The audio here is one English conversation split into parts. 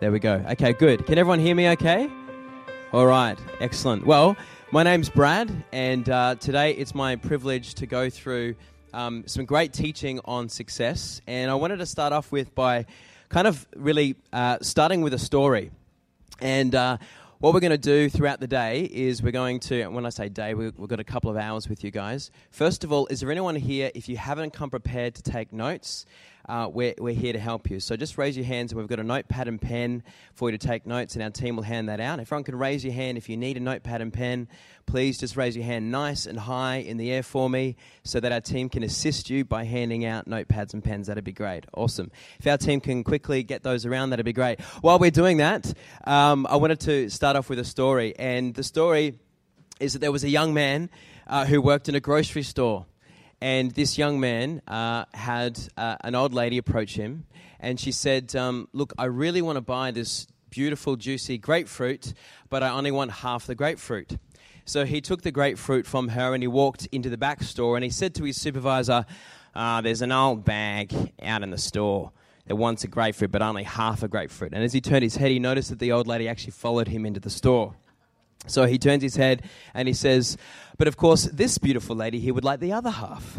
There we go. Okay, good. Can everyone hear me okay? All right, excellent. Well, my name's Brad, and uh, today it's my privilege to go through um, some great teaching on success. And I wanted to start off with by kind of really uh, starting with a story. And uh, what we're going to do throughout the day is we're going to, when I say day, we've got a couple of hours with you guys. First of all, is there anyone here, if you haven't come prepared to take notes, uh, we're, we're here to help you. So just raise your hands, and we've got a notepad and pen for you to take notes, and our team will hand that out. Everyone can raise your hand if you need a notepad and pen. Please just raise your hand nice and high in the air for me so that our team can assist you by handing out notepads and pens. That'd be great. Awesome. If our team can quickly get those around, that'd be great. While we're doing that, um, I wanted to start off with a story, and the story is that there was a young man uh, who worked in a grocery store. And this young man uh, had uh, an old lady approach him, and she said, um, Look, I really want to buy this beautiful, juicy grapefruit, but I only want half the grapefruit. So he took the grapefruit from her and he walked into the back store and he said to his supervisor, uh, There's an old bag out in the store that wants a grapefruit, but only half a grapefruit. And as he turned his head, he noticed that the old lady actually followed him into the store. So he turns his head and he says, But of course, this beautiful lady here would like the other half.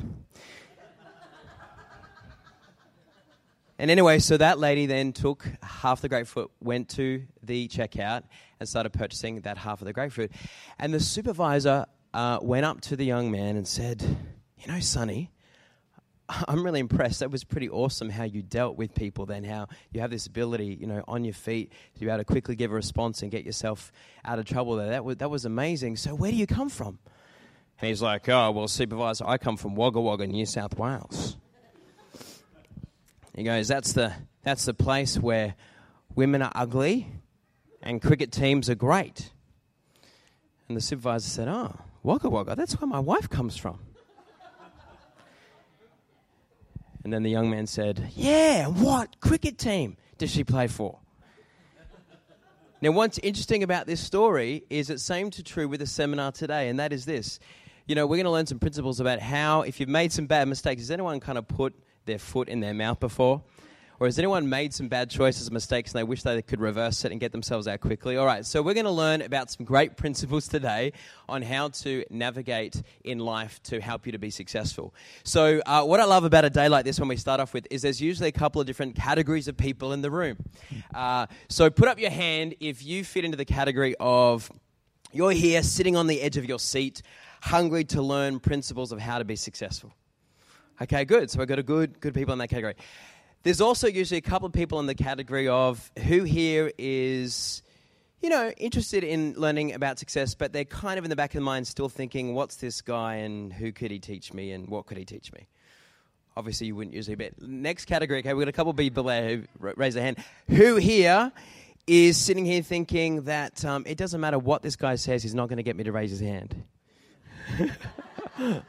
and anyway, so that lady then took half the grapefruit, went to the checkout, and started purchasing that half of the grapefruit. And the supervisor uh, went up to the young man and said, You know, Sonny, I'm really impressed. That was pretty awesome how you dealt with people. Then how you have this ability, you know, on your feet to be able to quickly give a response and get yourself out of trouble. There, that was that was amazing. So where do you come from? And he's like, Oh, well, supervisor, I come from Wagga Wagga, New South Wales. He goes, That's the that's the place where women are ugly and cricket teams are great. And the supervisor said, Oh, Wagga Wagga, that's where my wife comes from. And then the young man said, Yeah, what cricket team does she play for? Now, what's interesting about this story is it same to true with the seminar today, and that is this. You know, we're going to learn some principles about how, if you've made some bad mistakes, has anyone kind of put their foot in their mouth before? Or has anyone made some bad choices, or mistakes, and they wish they could reverse it and get themselves out quickly? All right, so we're going to learn about some great principles today on how to navigate in life to help you to be successful. So, uh, what I love about a day like this when we start off with is there's usually a couple of different categories of people in the room. Uh, so, put up your hand if you fit into the category of you're here sitting on the edge of your seat, hungry to learn principles of how to be successful. Okay, good. So, we've got a good, good people in that category. There's also usually a couple of people in the category of who here is, you know, interested in learning about success, but they're kind of in the back of the mind still thinking, what's this guy and who could he teach me and what could he teach me? Obviously, you wouldn't usually bet. Next category, okay, we've got a couple of people there who raise their hand. Who here is sitting here thinking that um, it doesn't matter what this guy says, he's not going to get me to raise his hand?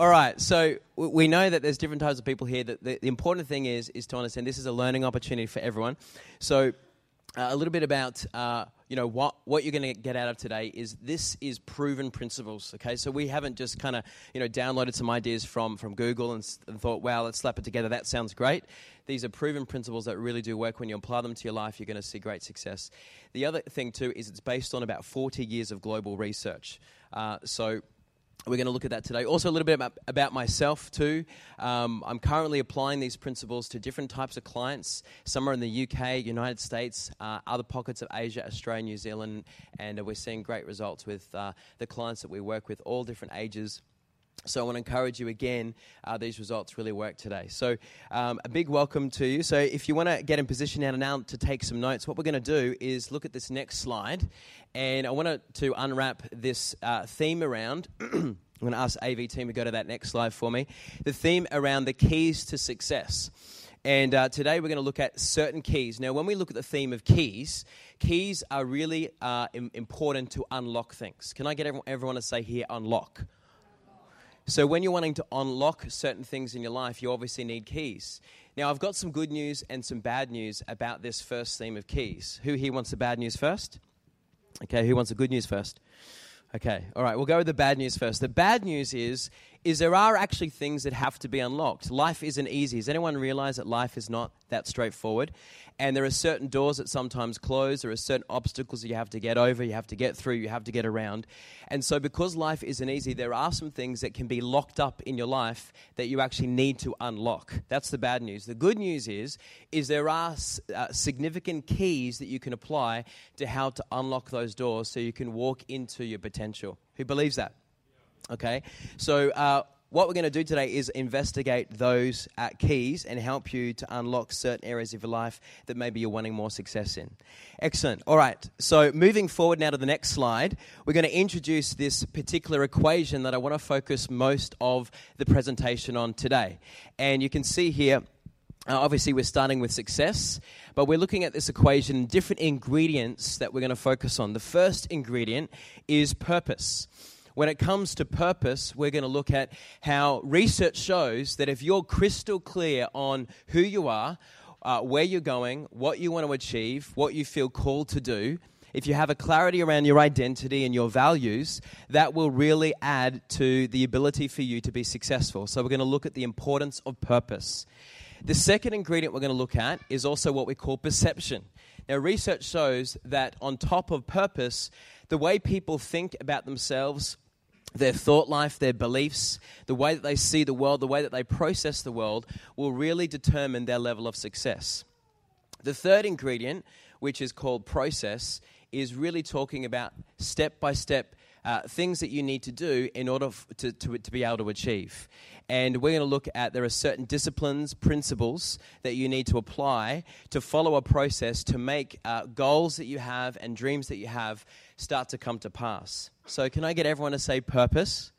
All right, so we know that there's different types of people here. That the, important thing is is to understand this is a learning opportunity for everyone. So, uh, a little bit about uh, you know what what you're going to get out of today is this is proven principles. Okay, so we haven't just kind of you know downloaded some ideas from from Google and, and thought, wow, let's slap it together. That sounds great. These are proven principles that really do work. When you apply them to your life, you're going to see great success. The other thing too is it's based on about 40 years of global research. Uh, so we're going to look at that today. Also, a little bit about, myself, too. Um, I'm currently applying these principles to different types of clients. Some are in the UK, United States, uh, other pockets of Asia, Australia, New Zealand, and we're seeing great results with uh, the clients that we work with, all different ages. So I want to encourage you again. Uh, these results really work today. So um, a big welcome to you. So if you want to get in position now, and now to take some notes, what we're going to do is look at this next slide, and I want to unwrap this uh, theme around. I'm going to ask AV team to go to that next slide for me. The theme around the keys to success. And uh, today we're going to look at certain keys. Now, when we look at the theme of keys, keys are really uh, important to unlock things. Can I get everyone to say here, unlock? So, when you're wanting to unlock certain things in your life, you obviously need keys. Now, I've got some good news and some bad news about this first theme of keys. Who here wants the bad news first? Okay, who wants the good news first? Okay, all right, we'll go with the bad news first. The bad news is is there are actually things that have to be unlocked. Life isn't easy. Does anyone realize that life is not that straightforward? And there are certain doors that sometimes close, there are certain obstacles that you have to get over, you have to get through, you have to get around. And so, because life isn't easy, there are some things that can be locked up in your life that you actually need to unlock. That's the bad news. The good news is, is there are uh, significant keys that you can apply to how to unlock those doors so you can walk into your potential. Who believes that? Okay, so uh, what we're going to do today is investigate those uh, keys and help you to unlock certain areas of your life that maybe you're wanting more success in. Excellent. All right. So, moving forward now to the next slide, we're going to introduce this particular equation that I want to focus most of the presentation on today. And you can see here, uh, obviously, we're starting with success, but we're looking at this equation, different ingredients that we're going to focus on. The first ingredient is purpose. When it comes to purpose, we're going to look at how research shows that if you're crystal clear on who you are, uh, where you're going, what you want to achieve, what you feel called to do, if you have a clarity around your identity and your values, that will really add to the ability for you to be successful. So, we're going to look at the importance of purpose. The second ingredient we're going to look at is also what we call perception. Now, research shows that on top of purpose, the way people think about themselves, their thought life, their beliefs, the way that they see the world, the way that they process the world, will really determine their level of success. The third ingredient, which is called process, is really talking about step by step uh, things that you need to do in order f- to, to, to be able to achieve. And we're going to look at there are certain disciplines, principles that you need to apply to follow a process to make uh, goals that you have and dreams that you have start to come to pass. So, can I get everyone to say purpose?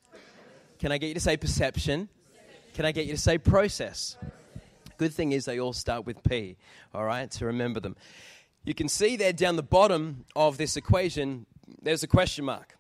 Can I get you to say perception? Can I get you to say process? Good thing is they all start with P, all right, to remember them. You can see there down the bottom of this equation, there's a question mark.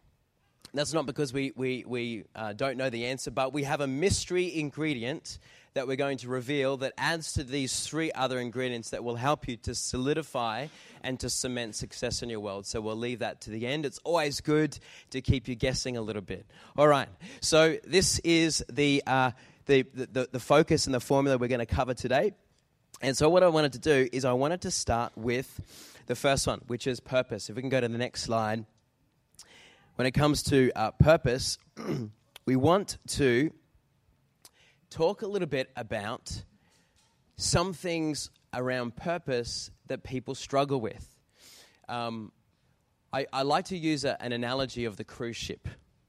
That's not because we, we, we uh, don't know the answer, but we have a mystery ingredient that we're going to reveal that adds to these three other ingredients that will help you to solidify and to cement success in your world. So we'll leave that to the end. It's always good to keep you guessing a little bit. All right. So this is the, uh, the, the, the focus and the formula we're going to cover today. And so what I wanted to do is I wanted to start with the first one, which is purpose. If we can go to the next slide when it comes to uh, purpose, we want to talk a little bit about some things around purpose that people struggle with. Um, I, I, like to use a, an analogy of the cruise ship,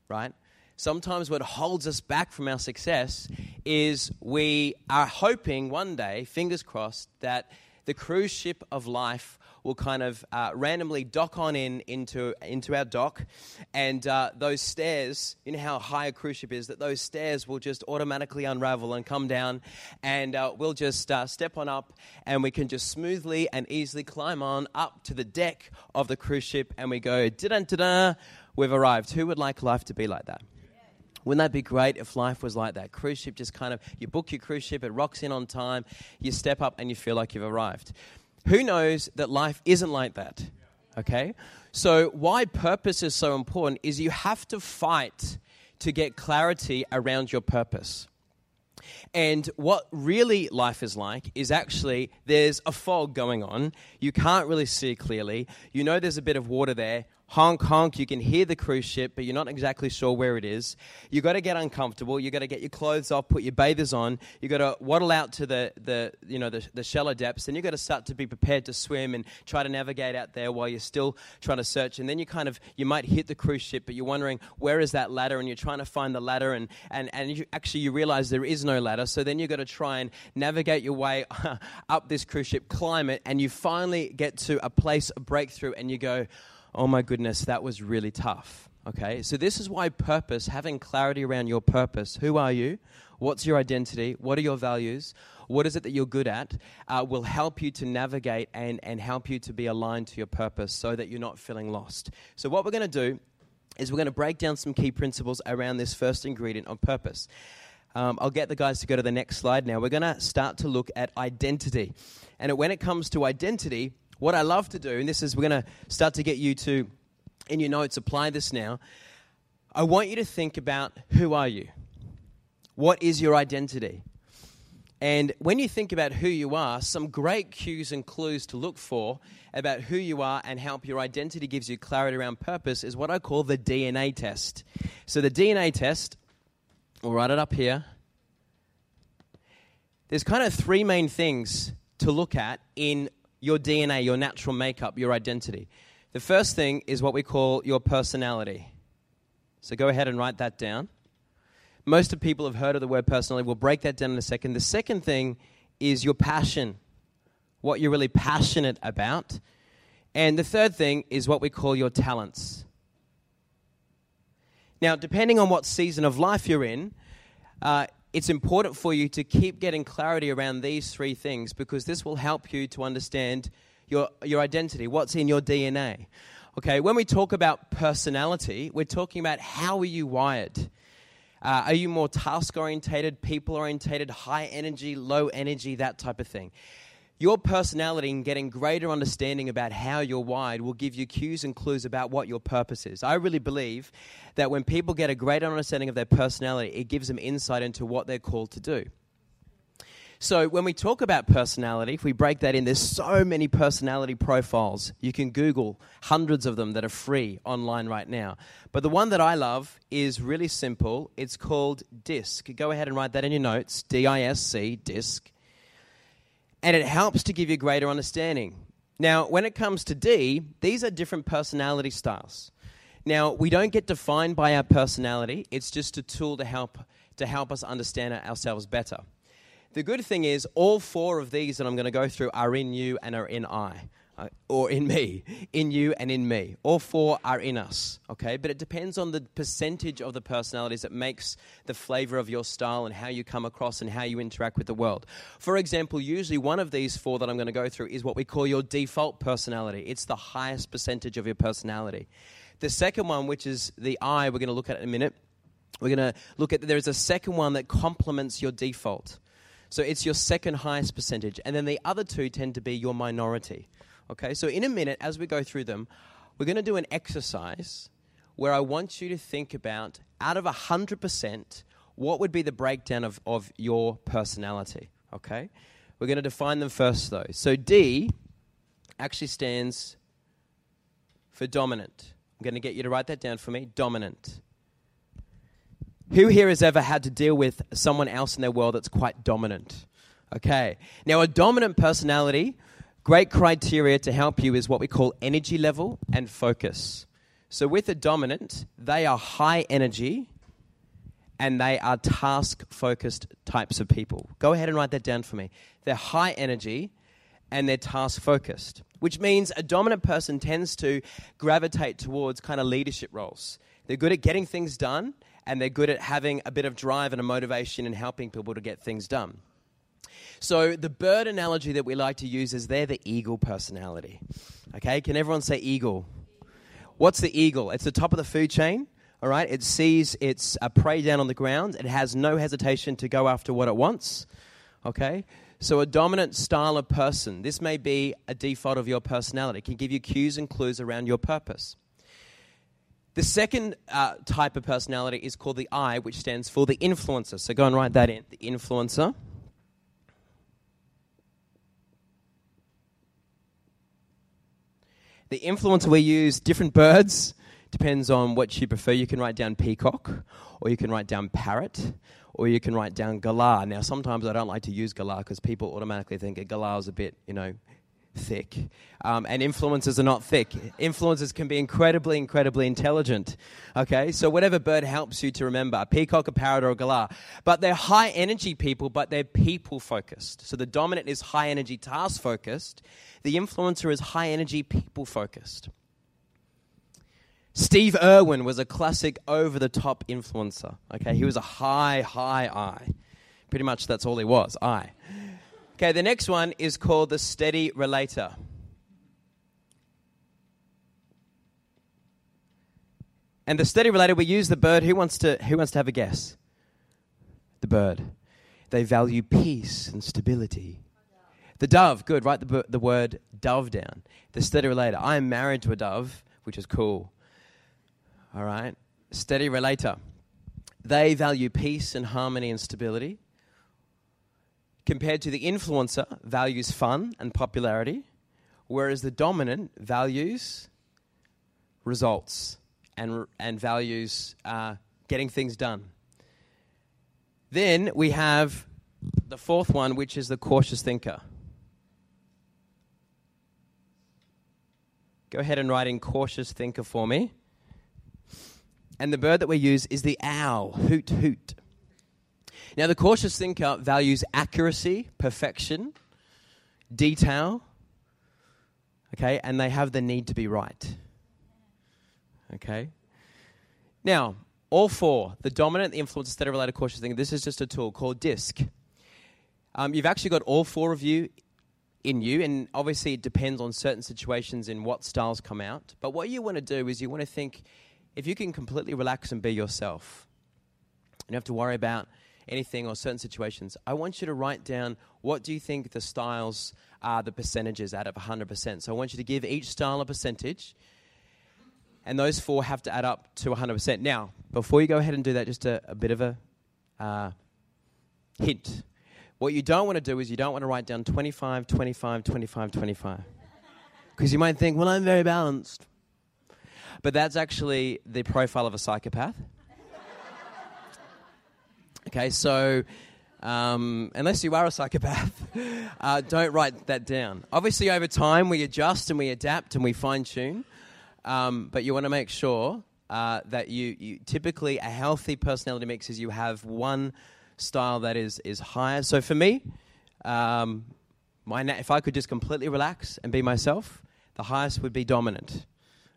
right? Sometimes what holds us back from our success is we are hoping one day, fingers crossed, that the cruise ship of life will kind of uh, randomly dock on in into, into our dock, and uh, those stairs, you know how high a cruise ship is, that those stairs will just automatically unravel and come down, and uh, we'll just uh, step on up, and we can just smoothly and easily climb on up to the deck of the cruise ship, and we go, da da da, we've arrived. Who would like life to be like that? Wouldn't that be great if life was like that? Cruise ship just kind of, you book your cruise ship, it rocks in on time, you step up and you feel like you've arrived. Who knows that life isn't like that? Okay? So, why purpose is so important is you have to fight to get clarity around your purpose. And what really life is like is actually there's a fog going on. You can't really see clearly. You know there's a bit of water there honk, honk. You can hear the cruise ship, but you're not exactly sure where it is. You've got to get uncomfortable. You've got to get your clothes off, put your bathers on. You've got to waddle out to the, the, you know, the, the shallow depths. And you've got to start to be prepared to swim and try to navigate out there while you're still trying to search. And then you kind of, you might hit the cruise ship, but you're wondering, where is that ladder? And you're trying to find the ladder. And, and, and you, actually, you realize there is no ladder. So then you've got to try and navigate your way up this cruise ship, climb it, and you finally get to a place of breakthrough and you go, oh my goodness, that was really tough. Okay, so this is why purpose, having clarity around your purpose, who are you? What's your identity? What are your values? What is it that you're good at? Uh, will help you to navigate and, and help you to be aligned to your purpose so that you're not feeling lost. So, what we're going to do is we're going to break down some key principles around this first ingredient of purpose. Um, I'll get the guys to go to the next slide now. We're going to start to look at identity. And when it comes to identity, what I love to do, and this is, we're going to start to get you to, in your notes, apply this now. I want you to think about who are you? What is your identity? And when you think about who you are, some great cues and clues to look for about who you are and how your identity gives you clarity around purpose is what I call the DNA test. So, the DNA test, we'll write it up here. There's kind of three main things to look at in your DNA, your natural makeup, your identity. The first thing is what we call your personality. So, go ahead and write that down. Most of people have heard of the word personality. We'll break that down in a second. The second thing is your passion, what you're really passionate about. And the third thing is what we call your talents. Now, depending on what season of life you're in, uh, it's important for you to keep getting clarity around these three things because this will help you to understand your, your identity, what's in your DNA. Okay, when we talk about personality, we're talking about how are you wired? Uh, are you more task orientated, people orientated, high energy, low energy, that type of thing? Your personality and getting greater understanding about how you're wired will give you cues and clues about what your purpose is. I really believe that when people get a greater understanding of their personality, it gives them insight into what they're called to do. So, when we talk about personality, if we break that in, there's so many personality profiles. You can Google hundreds of them that are free online right now. But the one that I love is really simple. It's called DISC. Go ahead and write that in your notes D I S C, DISC. And it helps to give you greater understanding. Now, when it comes to D, these are different personality styles. Now, we don't get defined by our personality, it's just a tool to help, to help us understand ourselves better. The good thing is, all four of these that I'm going to go through are in you and are in I, Uh, or in me, in you and in me. All four are in us, okay? But it depends on the percentage of the personalities that makes the flavor of your style and how you come across and how you interact with the world. For example, usually one of these four that I'm going to go through is what we call your default personality. It's the highest percentage of your personality. The second one, which is the I, we're going to look at in a minute. We're going to look at there's a second one that complements your default. So it's your second highest percentage. And then the other two tend to be your minority. Okay, so in a minute, as we go through them, we're going to do an exercise where I want you to think about out of 100%, what would be the breakdown of, of your personality? Okay, we're going to define them first though. So D actually stands for dominant. I'm going to get you to write that down for me dominant. Who here has ever had to deal with someone else in their world that's quite dominant? Okay. Now, a dominant personality, great criteria to help you is what we call energy level and focus. So, with a dominant, they are high energy and they are task focused types of people. Go ahead and write that down for me. They're high energy and they're task focused, which means a dominant person tends to gravitate towards kind of leadership roles. They're good at getting things done and they're good at having a bit of drive and a motivation and helping people to get things done. So, the bird analogy that we like to use is they're the eagle personality. Okay, can everyone say eagle? What's the eagle? It's the top of the food chain. All right, it sees its uh, prey down on the ground. It has no hesitation to go after what it wants. Okay, so a dominant style of person. This may be a default of your personality. It can give you cues and clues around your purpose. The second uh, type of personality is called the I, which stands for the influencer. So go and write that in. The influencer. The influencer, we use different birds. Depends on what you prefer. You can write down peacock, or you can write down parrot, or you can write down galah. Now, sometimes I don't like to use galah because people automatically think a galah is a bit, you know, thick. Um, and influencers are not thick. Influencers can be incredibly, incredibly intelligent. Okay, so whatever bird helps you to remember a peacock, a parrot, or a galah. But they're high energy people, but they're people focused. So the dominant is high energy, task focused. The influencer is high energy, people focused. Steve Irwin was a classic over the top influencer. Okay, he was a high, high I. Pretty much that's all he was, I. Okay, the next one is called the steady relator. And the steady relator, we use the bird. Who wants to, who wants to have a guess? The bird. They value peace and stability. The dove, good. Write the, the word dove down. The steady relator. I am married to a dove, which is cool. All right. Steady relator. they value peace and harmony and stability. Compared to the influencer, values fun and popularity, whereas the dominant values results and, and values uh, getting things done. Then we have the fourth one, which is the cautious thinker. Go ahead and write in cautious thinker for me. And the bird that we use is the owl, hoot hoot. Now, the cautious thinker values accuracy, perfection, detail, okay, and they have the need to be right. Okay? Now, all four the dominant, the influencer, steady relator, cautious thinker this is just a tool called DISC. Um, you've actually got all four of you in you, and obviously it depends on certain situations in what styles come out. But what you want to do is you want to think if you can completely relax and be yourself, you don't have to worry about anything or certain situations. I want you to write down what do you think the styles are, the percentages out of 100%. So I want you to give each style a percentage, and those four have to add up to 100%. Now, before you go ahead and do that, just a, a bit of a uh, hint. What you don't want to do is you don't want to write down 25, 25, 25, 25. Because you might think, well, I'm very balanced. But that's actually the profile of a psychopath. Okay, so um, unless you are a psychopath, uh, don't write that down. Obviously, over time, we adjust and we adapt and we fine tune, um, but you want to make sure uh, that you, you, typically a healthy personality mix is you have one style that is, is higher. So for me, um, my na- if I could just completely relax and be myself, the highest would be dominant.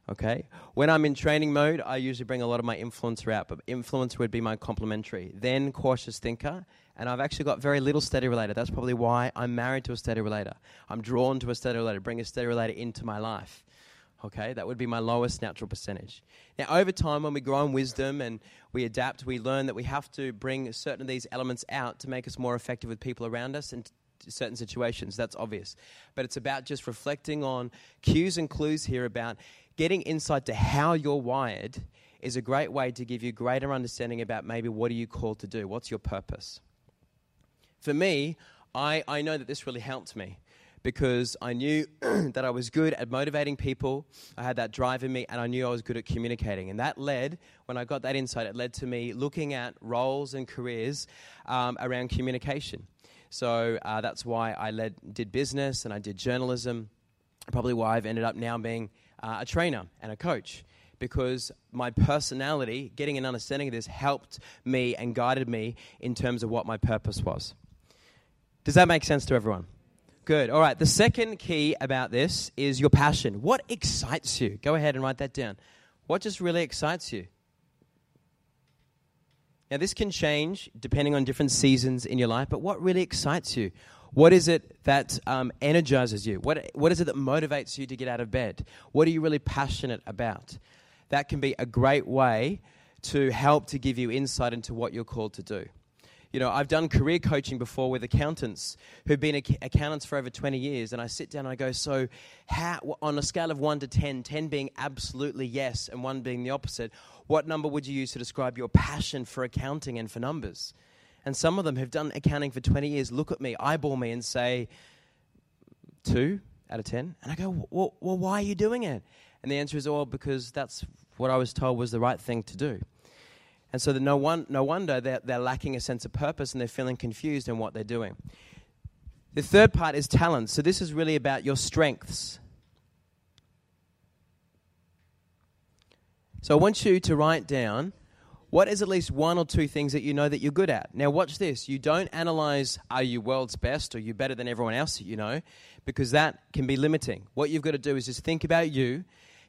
Okay. When I'm in training mode, I usually bring a lot of my influencer out, but influencer would be my complementary. Then cautious thinker, and I've actually got very little steady relator. That's probably why I'm married to a steady relator. I'm drawn to a steady relator, bring a steady relator into my life. Okay, that would be my lowest natural percentage. Now, over time, when we grow in wisdom and we adapt, we learn that we have to bring certain of these elements out to make us more effective with people around us and certain situations. That's obvious. But it's about just reflecting on cues and clues here about getting insight to how you're wired is a great way to give you greater understanding about maybe what are you called to do? What's your purpose? For me, I, I know that this really helped me because I knew that I was good at motivating people. I had that drive in me, and I knew I was good at communicating. And that led, when I got that insight, it led to me looking at roles and careers um, around communication. So uh, that's why I led, did business and I did journalism. Probably why I've ended up now being uh, a trainer and a coach because my personality, getting an understanding of this, helped me and guided me in terms of what my purpose was. Does that make sense to everyone? Good. All right. The second key about this is your passion. What excites you? Go ahead and write that down. What just really excites you? Now, this can change depending on different seasons in your life, but what really excites you? What is it that um, energizes you? What, what is it that motivates you to get out of bed? What are you really passionate about? That can be a great way to help to give you insight into what you're called to do. You know, I've done career coaching before with accountants who've been ac- accountants for over 20 years, and I sit down and I go, So, how, on a scale of 1 to 10, 10 being absolutely yes and 1 being the opposite, what number would you use to describe your passion for accounting and for numbers? And some of them who've done accounting for 20 years look at me, eyeball me, and say, two out of 10. And I go, well, well, why are you doing it? And the answer is, oh, because that's what I was told was the right thing to do. And so no, one, no wonder they're, they're lacking a sense of purpose and they're feeling confused in what they're doing. The third part is talent. So this is really about your strengths. So I want you to write down what is at least one or two things that you know that you're good at? Now, watch this. You don't analyze, are you world's best or you better than everyone else that you know, because that can be limiting. What you've got to do is just think about you,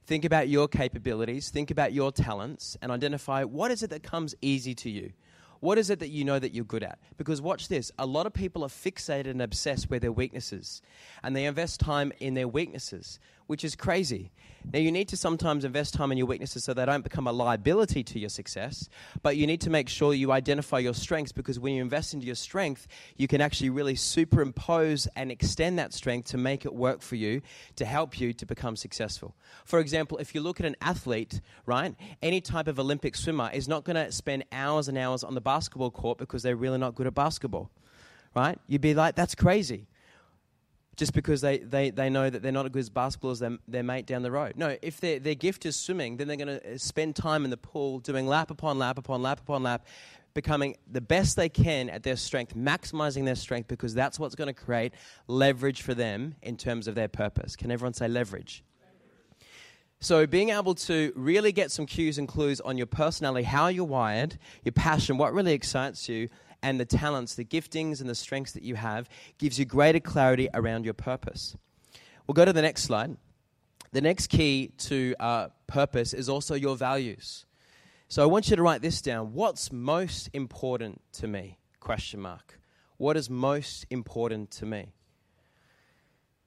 think about your capabilities, think about your talents, and identify what is it that comes easy to you. What is it that you know that you're good at? Because watch this a lot of people are fixated and obsessed with their weaknesses, and they invest time in their weaknesses which is crazy. Now, you need to sometimes invest time in your weaknesses so they don't become a liability to your success, but you need to make sure you identify your strengths because when you invest into your strength, you can actually really superimpose and extend that strength to make it work for you to help you to become successful. For example, if you look at an athlete, right, any type of Olympic swimmer is not going to spend hours and hours on the basketball court because they're really not good at basketball, right? You'd be like, that's crazy just because they, they, they know that they're not as good as basketball as their, their mate down the road. No, if their, their gift is swimming, then they're going to uh, spend time in the pool doing lap upon lap upon lap upon lap, becoming the best they can at their strength, maximizing their strength, because that's what's going to create leverage for them in terms of their purpose. Can everyone say leverage? So, being able to really get some cues and clues on your personality, how you're wired, your passion, what really excites you, and the talents, the giftings, and the strengths that you have gives you greater clarity around your purpose. We'll go to the next slide. The next key to uh, purpose is also your values. So I want you to write this down. What's most important to me? Question mark. What is most important to me?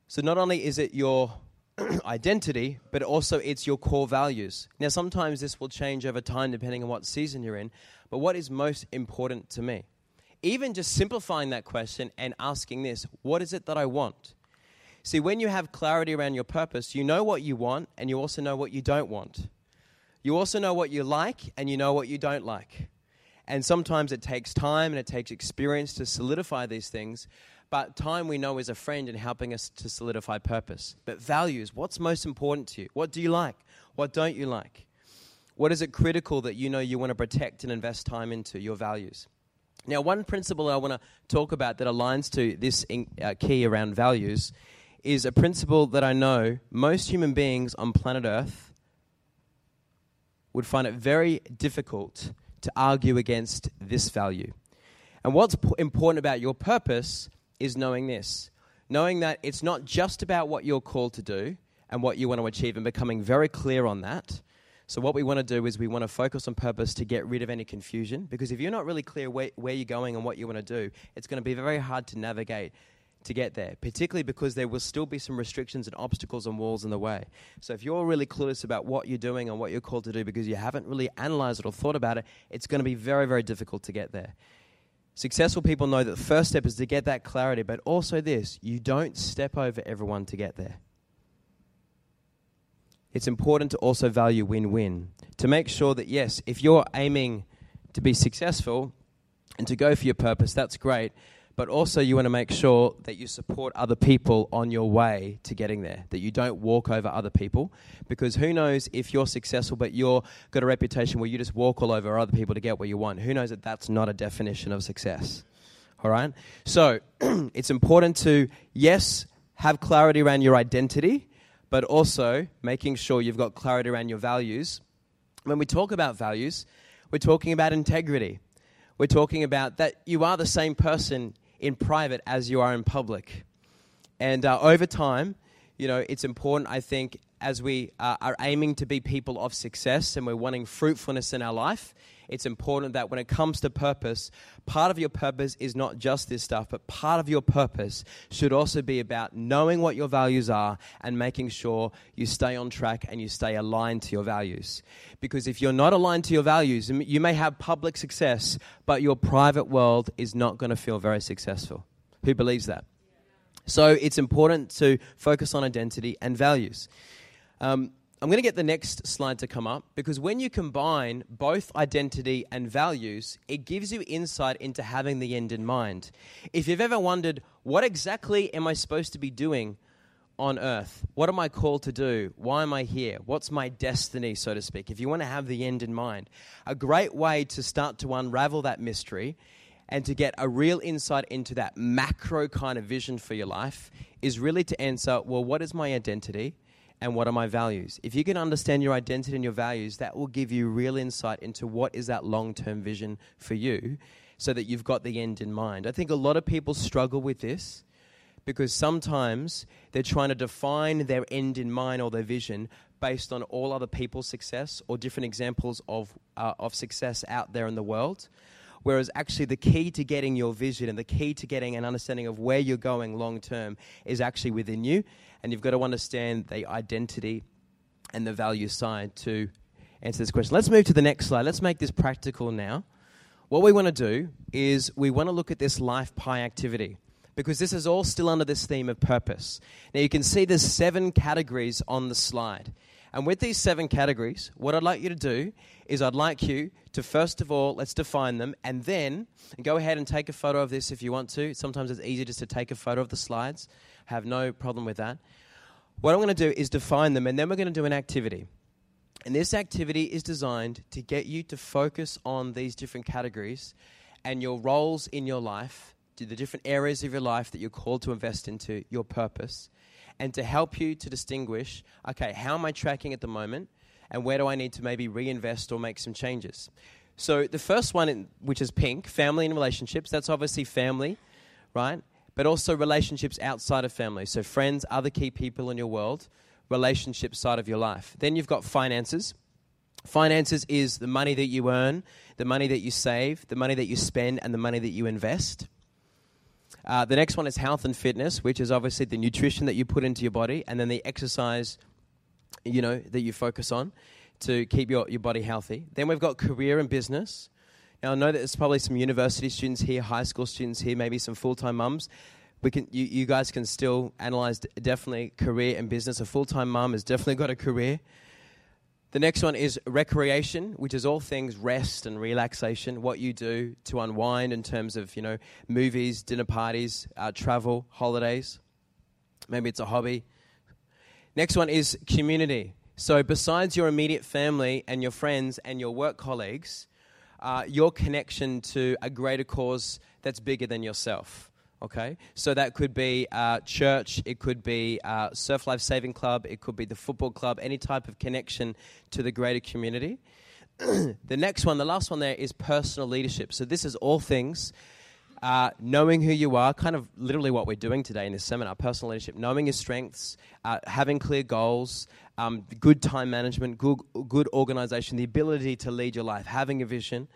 So not only is it your identity, but also it's your core values. Now, sometimes this will change over time depending on what season you're in, but what is most important to me? even just simplifying that question and asking this what is it that I want? See, when you have clarity around your purpose, you know what you want and you also know what you don't want. You also know what you like and you know what you don't like. And sometimes it takes time and it takes experience to solidify these things, but time we know is a friend in helping us to solidify purpose. But values, what's most important to you? What do you like? What don't you like? What is it critical that you know you want to protect and invest time into? Your values. Now, one principle I want to talk about that aligns to this in, uh, key around values is a principle that I know most human beings on planet Earth would find it very difficult to argue against this value. And what's p- important about your purpose is knowing this knowing that it's not just about what you're called to do and what you want to achieve, and becoming very clear on that, so, what we want to do is we want to focus on purpose to get rid of any confusion because if you're not really clear where, where you're going and what you want to do, it's going to be very hard to navigate to get there, particularly because there will still be some restrictions and obstacles and walls in the way. So, if you're really clueless about what you're doing and what you're called to do because you haven't really analyzed it or thought about it, it's going to be very, very difficult to get there. Successful people know that the first step is to get that clarity, but also this you don't step over everyone to get there it's important to also value win win. To make sure that, yes, if you're aiming to be successful and to go for your purpose, that's great. But also, you want to make sure that you support other people on your way to getting there, that you don't walk over other people. Because who knows if you're successful, but you've got a reputation where you just walk all over other people to get what you want? Who knows that that's not a definition of success? All right? So, it's important to, yes, have clarity around your identity but also making sure you've got clarity around your values. When we talk about values, we're talking about integrity. We're talking about that you are the same person in private as you are in public. And uh, over time, you know, it's important, I think, as we uh, are aiming to be people of success and we're wanting fruitfulness in our life, it's important that when it comes to purpose, part of your purpose is not just this stuff, but part of your purpose should also be about knowing what your values are and making sure you stay on track and you stay aligned to your values. Because if you're not aligned to your values, you may have public success, but your private world is not going to feel very successful. Who believes that? So it's important to focus on identity and values. Um, I'm going to get the next slide to come up because when you combine both identity and values, it gives you insight into having the end in mind. If you've ever wondered, what exactly am I supposed to be doing on earth? What am I called to do? Why am I here? What's my destiny, so to speak? If you want to have the end in mind, a great way to start to unravel that mystery and to get a real insight into that macro kind of vision for your life is really to answer well, what is my identity? And what are my values. If you can understand your identity and your values, that will give you real insight into what is that long term vision for you so that you've got the end in mind. I think a lot of people struggle with this because sometimes they're trying to define their end in mind or their vision based on all other people's success or different examples of, uh, of success out there in the world Whereas actually, the key to getting your vision and the key to getting an understanding of where you're going long term is actually within you. And you've got to understand the identity and the value side to answer this question. Let's move to the next slide. Let's make this practical now. What we want to do is we want to look at this life pie activity because this is all still under this theme of purpose. Now, you can see there's seven categories on the slide. And with these seven categories, what I'd like you to do is I'd like you to first of all, let's define them, and then go ahead and take a photo of this if you want to. Sometimes it's easy just to take a photo of the slides. have no problem with that. What I'm going to do is define them, and then we're going to do an activity. And this activity is designed to get you to focus on these different categories and your roles in your life, the different areas of your life that you're called to invest into, your purpose, and to help you to distinguish okay, how am I tracking at the moment, and where do I need to maybe reinvest or make some changes? So, the first one, which is pink, family and relationships, that's obviously family, right? But also relationships outside of family. So, friends, other key people in your world, relationship side of your life. Then you've got finances. Finances is the money that you earn, the money that you save, the money that you spend, and the money that you invest. Uh, the next one is health and fitness, which is obviously the nutrition that you put into your body, and then the exercise, you know, that you focus on to keep your, your body healthy. Then we've got career and business. Now I know that there's probably some university students here, high school students here, maybe some full-time mums we can you, you guys can still analyze definitely career and business. A full time mum has definitely got a career. The next one is recreation, which is all things rest and relaxation, what you do to unwind in terms of, you know, movies, dinner parties, uh, travel, holidays. Maybe it's a hobby. Next one is community. So, besides your immediate family and your friends and your work colleagues, uh, your connection to a greater cause that's bigger than yourself. Okay, so that could be uh, church, it could be uh, Surf Life Saving Club, it could be the football club, any type of connection to the greater community. the next one, the last one there, is personal leadership. So this is all things uh, knowing who you are, kind of literally what we're doing today in this seminar personal leadership, knowing your strengths, uh, having clear goals, um, good time management, good, good organization, the ability to lead your life, having a vision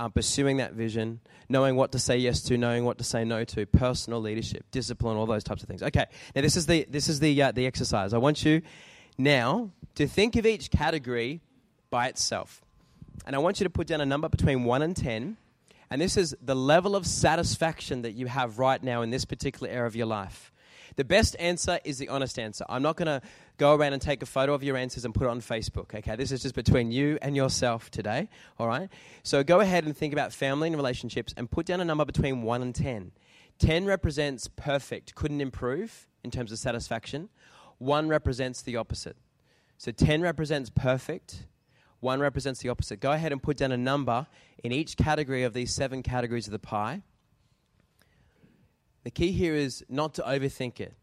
uh, pursuing that vision, knowing what to say yes to, knowing what to say no to, personal leadership, discipline, all those types of things. Okay, now this is the this is the uh, the exercise. I want you now to think of each category by itself, and I want you to put down a number between one and ten. And this is the level of satisfaction that you have right now in this particular area of your life. The best answer is the honest answer. I'm not going to go around and take a photo of your answers and put it on Facebook. Okay, this is just between you and yourself today. All right. So go ahead and think about family and relationships and put down a number between one and ten. Ten represents perfect, couldn't improve in terms of satisfaction. One represents the opposite. So ten represents perfect. One represents the opposite. Go ahead and put down a number in each category of these seven categories of the pie. The key here is not to overthink it.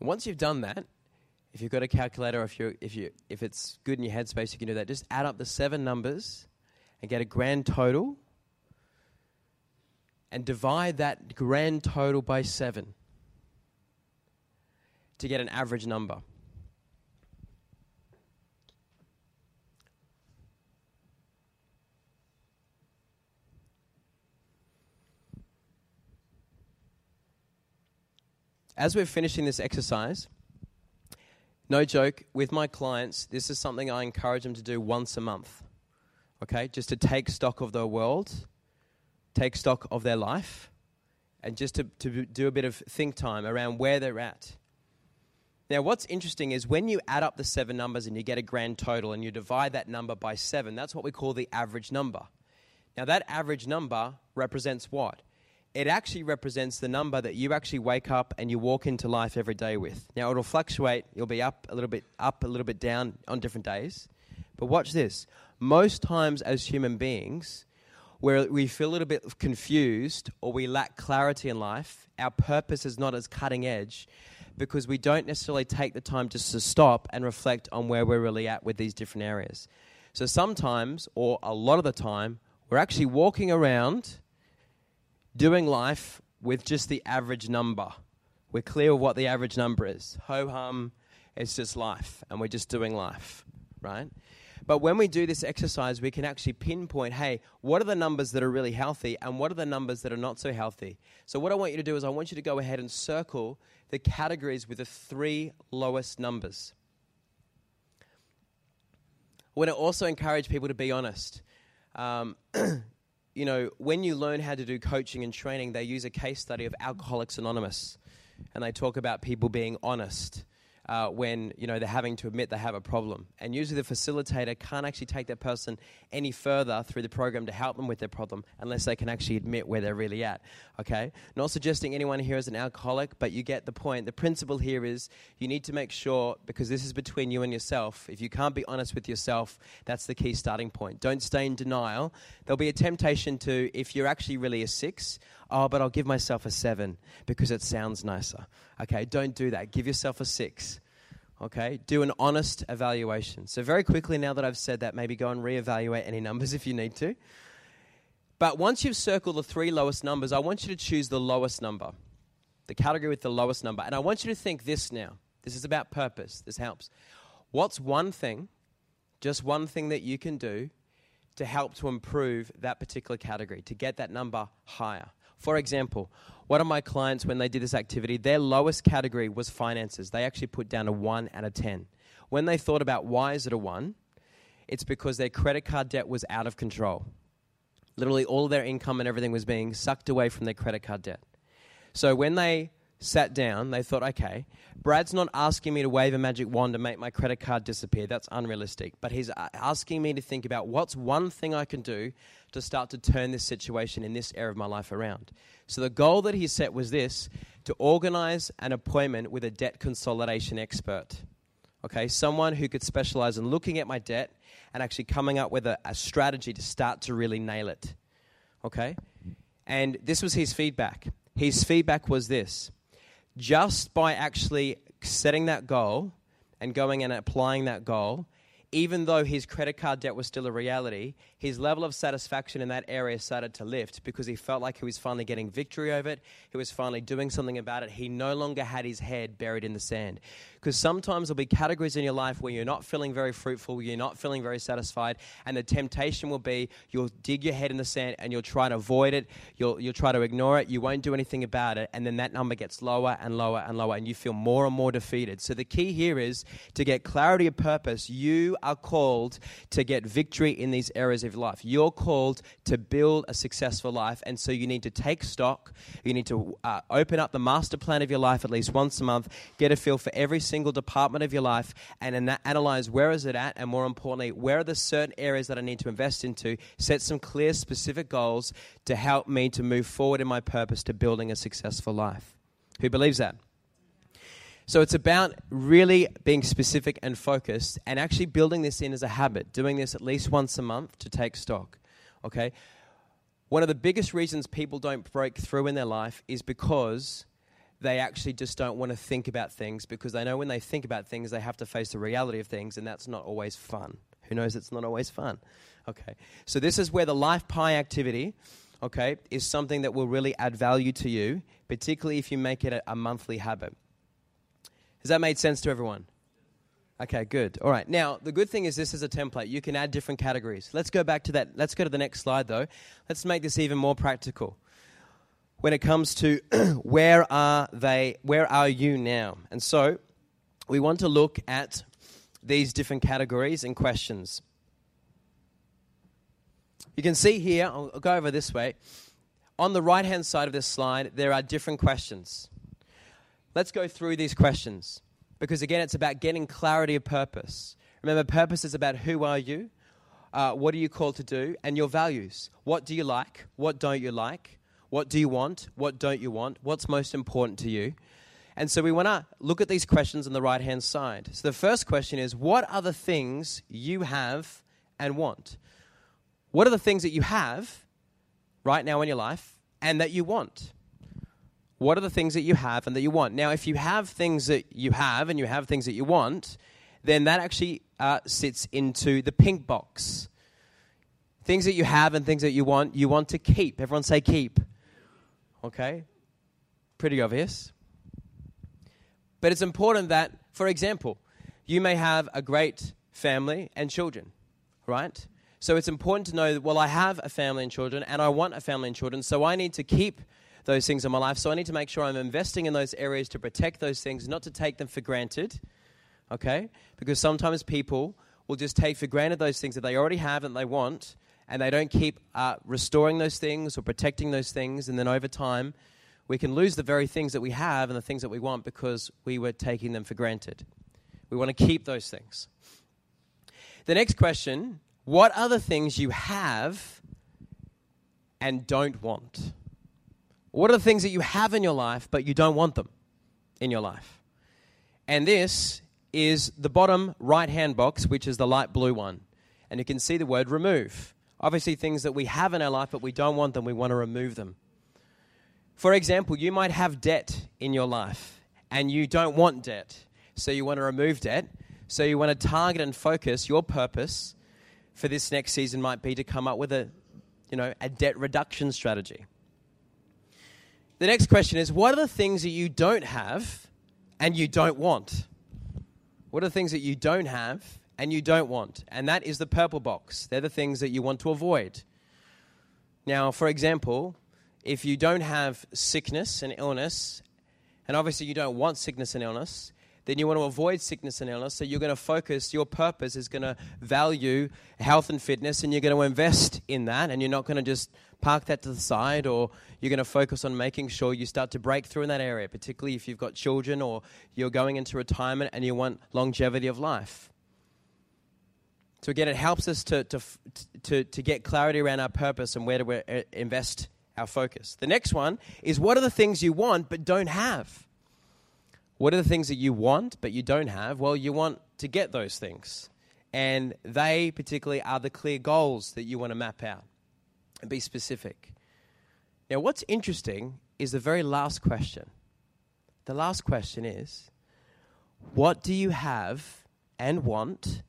Once you've done that, if you've got a calculator, if you if you if it's good in your headspace, you can do that. Just add up the seven numbers and get a grand total, and divide that grand total by seven to get an average number. as we're finishing this exercise, no joke, with my clients, this is something I encourage them to do once a month. Okay? Just to take stock of their world, take stock of their life, and just to, to do a bit of think time around where they're at. Now, what's interesting is when you add up the seven numbers and you get a grand total and you divide that number by seven, that's what we call the average number. Now, that average number represents what? it actually represents the number that you actually wake up and you walk into life every day with. Now it'll fluctuate, you'll be up a little bit up, a little bit down on different days. But watch this. Most times as human beings, where we feel a little bit confused or we lack clarity in life, our purpose is not as cutting edge because we don't necessarily take the time just to stop and reflect on where we're really at with these different areas. So sometimes, or a lot of the time, we're actually walking around doing life with just the average number. We're clear of what the average number is. Ho hum, it's just life, and we're just doing life, right? But when we do this exercise, we can actually pinpoint hey, what are the numbers that are really healthy and what are the numbers that are not so healthy? So, what I want you to do is, I want you to go ahead and circle the categories with the three lowest numbers. I want to also encourage people to be honest. Um, you know, when you learn how to do coaching and training, they use a case study of Alcoholics Anonymous, and they talk about people being honest uh, when you know they're having to admit they have a problem. And usually the facilitator can't actually take that person any further through the program to help them with their problem unless they can actually admit where they're really at. Okay? Not suggesting anyone here is an alcoholic, but you get the point. The principle here is you need to make sure, because this is between you and yourself, if you can't be honest with yourself, that's the key starting point. Don't stay in denial. There'll be a temptation to, if you're actually really a six, oh, but I'll give myself a seven because it sounds nicer. Okay, don't do that. Give yourself a six. Okay, do an honest evaluation. So, very quickly, now that I've said that, maybe go and reevaluate any numbers if you need to. But once you've circled the three lowest numbers, I want you to choose the lowest number, the category with the lowest number. And I want you to think this now. This is about purpose. This helps. What's one thing, just one thing that you can do to help to improve that particular category, to get that number higher? For example, one of my clients, when they did this activity, their lowest category was finances. They actually put down a 1 out of 10. When they thought about why is it a 1, it's because their credit card debt was out of control. Literally, all of their income and everything was being sucked away from their credit card debt. So when they sat down, they thought, okay, Brad's not asking me to wave a magic wand and make my credit card disappear. That's unrealistic. But he's asking me to think about what's one thing I can do to start to turn this situation in this area of my life around. So the goal that he set was this to organize an appointment with a debt consolidation expert. Okay, someone who could specialize in looking at my debt and actually coming up with a, a strategy to start to really nail it. Okay? And this was his feedback. His feedback was this just by actually setting that goal and going and applying that goal, even though his credit card debt was still a reality, his level of satisfaction in that area started to lift because he felt like he was finally getting victory over it. He was finally doing something about it. He no longer had his head buried in the sand. Because sometimes there'll be categories in your life where you're not feeling very fruitful, you're not feeling very satisfied, and the temptation will be you'll dig your head in the sand and you'll try to avoid it, you'll, you'll try to ignore it, you won't do anything about it, and then that number gets lower and lower and lower, and you feel more and more defeated. So the key here is to get clarity of purpose. You are called to get victory in these areas of life. You're called to build a successful life, and so you need to take stock. You need to uh, open up the master plan of your life at least once a month, get a feel for every single department of your life, and an- analyze where is it at, and more importantly, where are the certain areas that I need to invest into. Set some clear, specific goals to help me to move forward in my purpose to building a successful life. Who believes that? So it's about really being specific and focused and actually building this in as a habit, doing this at least once a month to take stock. Okay? One of the biggest reasons people don't break through in their life is because they actually just don't want to think about things because they know when they think about things, they have to face the reality of things, and that's not always fun. Who knows it's not always fun? Okay. So this is where the Life Pie activity, okay, is something that will really add value to you, particularly if you make it a, a monthly habit. Has that made sense to everyone? Okay, good. All right. Now, the good thing is this is a template. You can add different categories. Let's go back to that. Let's go to the next slide, though. Let's make this even more practical. When it comes to where are they, where are you now? And so, we want to look at these different categories and questions. You can see here, I'll go over this way. On the right hand side of this slide, there are different questions. Let's go through these questions because, again, it's about getting clarity of purpose. Remember, purpose is about who are you, uh, what are you called to do, and your values. What do you like? What don't you like? What do you want? What don't you want? What's most important to you? And so we want to look at these questions on the right hand side. So the first question is what are the things you have and want? What are the things that you have right now in your life and that you want? What are the things that you have and that you want? Now, if you have things that you have and you have things that you want, then that actually uh, sits into the pink box. Things that you have and things that you want, you want to keep. Everyone say keep. Okay? Pretty obvious. But it's important that, for example, you may have a great family and children, right? So it's important to know that, well, I have a family and children, and I want a family and children, so I need to keep those things in my life. So I need to make sure I'm investing in those areas to protect those things, not to take them for granted, okay? Because sometimes people will just take for granted those things that they already have and they want, and they don't keep uh, restoring those things or protecting those things, and then over time, we can lose the very things that we have and the things that we want because we were taking them for granted. We want to keep those things. The next question what the things you have and don't want? What are the things that you have in your life but you don't want them in your life? And this is the bottom right hand box, which is the light blue one. And you can see the word remove. Obviously, things that we have in our life but we don't want them, we want to remove them. For example, you might have debt in your life and you don't want debt, so you want to remove debt. So you want to target and focus your purpose for this next season might be to come up with a, you know, a debt reduction strategy. The next question is what are the things that you don't have and you don't want? What are the things that you don't have and you don't want? And that is the purple box. They're the things that you want to avoid. Now, for example, if you don't have sickness and illness, and obviously you don't want sickness and illness, then you want to avoid sickness and illness. So you're going to focus, your purpose is going to value health and fitness, and you're going to invest in that, and you're not going to just park that to the side, or you're going to focus on making sure you start to break through in that area, particularly if you've got children or you're going into retirement and you want longevity of life. So again, it helps us to, to, to, to get clarity around our purpose and where to uh, invest our focus. The next one is what are the things you want but don't have? What are the things that you want but you don't have? Well, you want to get those things. And they particularly are the clear goals that you want to map out and be specific. Now, what's interesting is the very last question. The last question is what do you have and want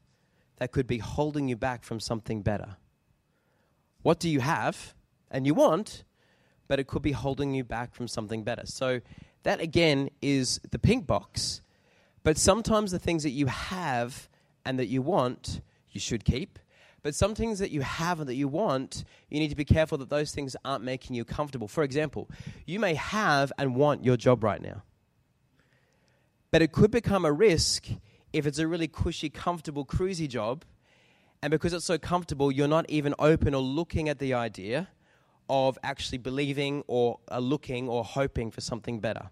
that could be holding you back from something better? What do you have and you want but it could be holding you back from something better. So, that again is the pink box. But sometimes the things that you have and that you want, you should keep. But some things that you have and that you want, you need to be careful that those things aren't making you comfortable. For example, you may have and want your job right now. But it could become a risk if it's a really cushy, comfortable, cruisy job. And because it's so comfortable, you're not even open or looking at the idea of actually believing or uh, looking or hoping for something better.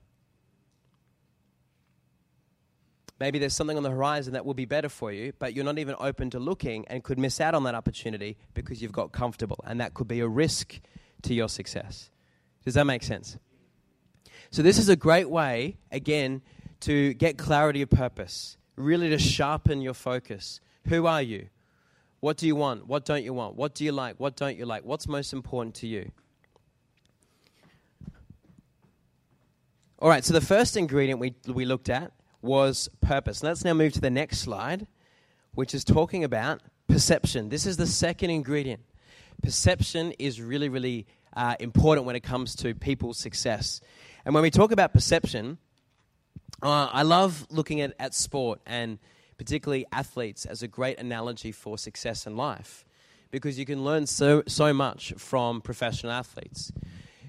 Maybe there's something on the horizon that will be better for you, but you're not even open to looking and could miss out on that opportunity because you've got comfortable. And that could be a risk to your success. Does that make sense? So, this is a great way, again, to get clarity of purpose, really to sharpen your focus. Who are you? What do you want? What don't you want? What do you like? What don't you like? What's most important to you? All right, so the first ingredient we, we looked at was purpose. Let's now move to the next slide, which is talking about perception. This is the second ingredient. Perception is really, really uh, important when it comes to people's success. And when we talk about perception, uh, I love looking at, at sport and particularly athletes, as a great analogy for success in life because you can learn so, so much from professional athletes.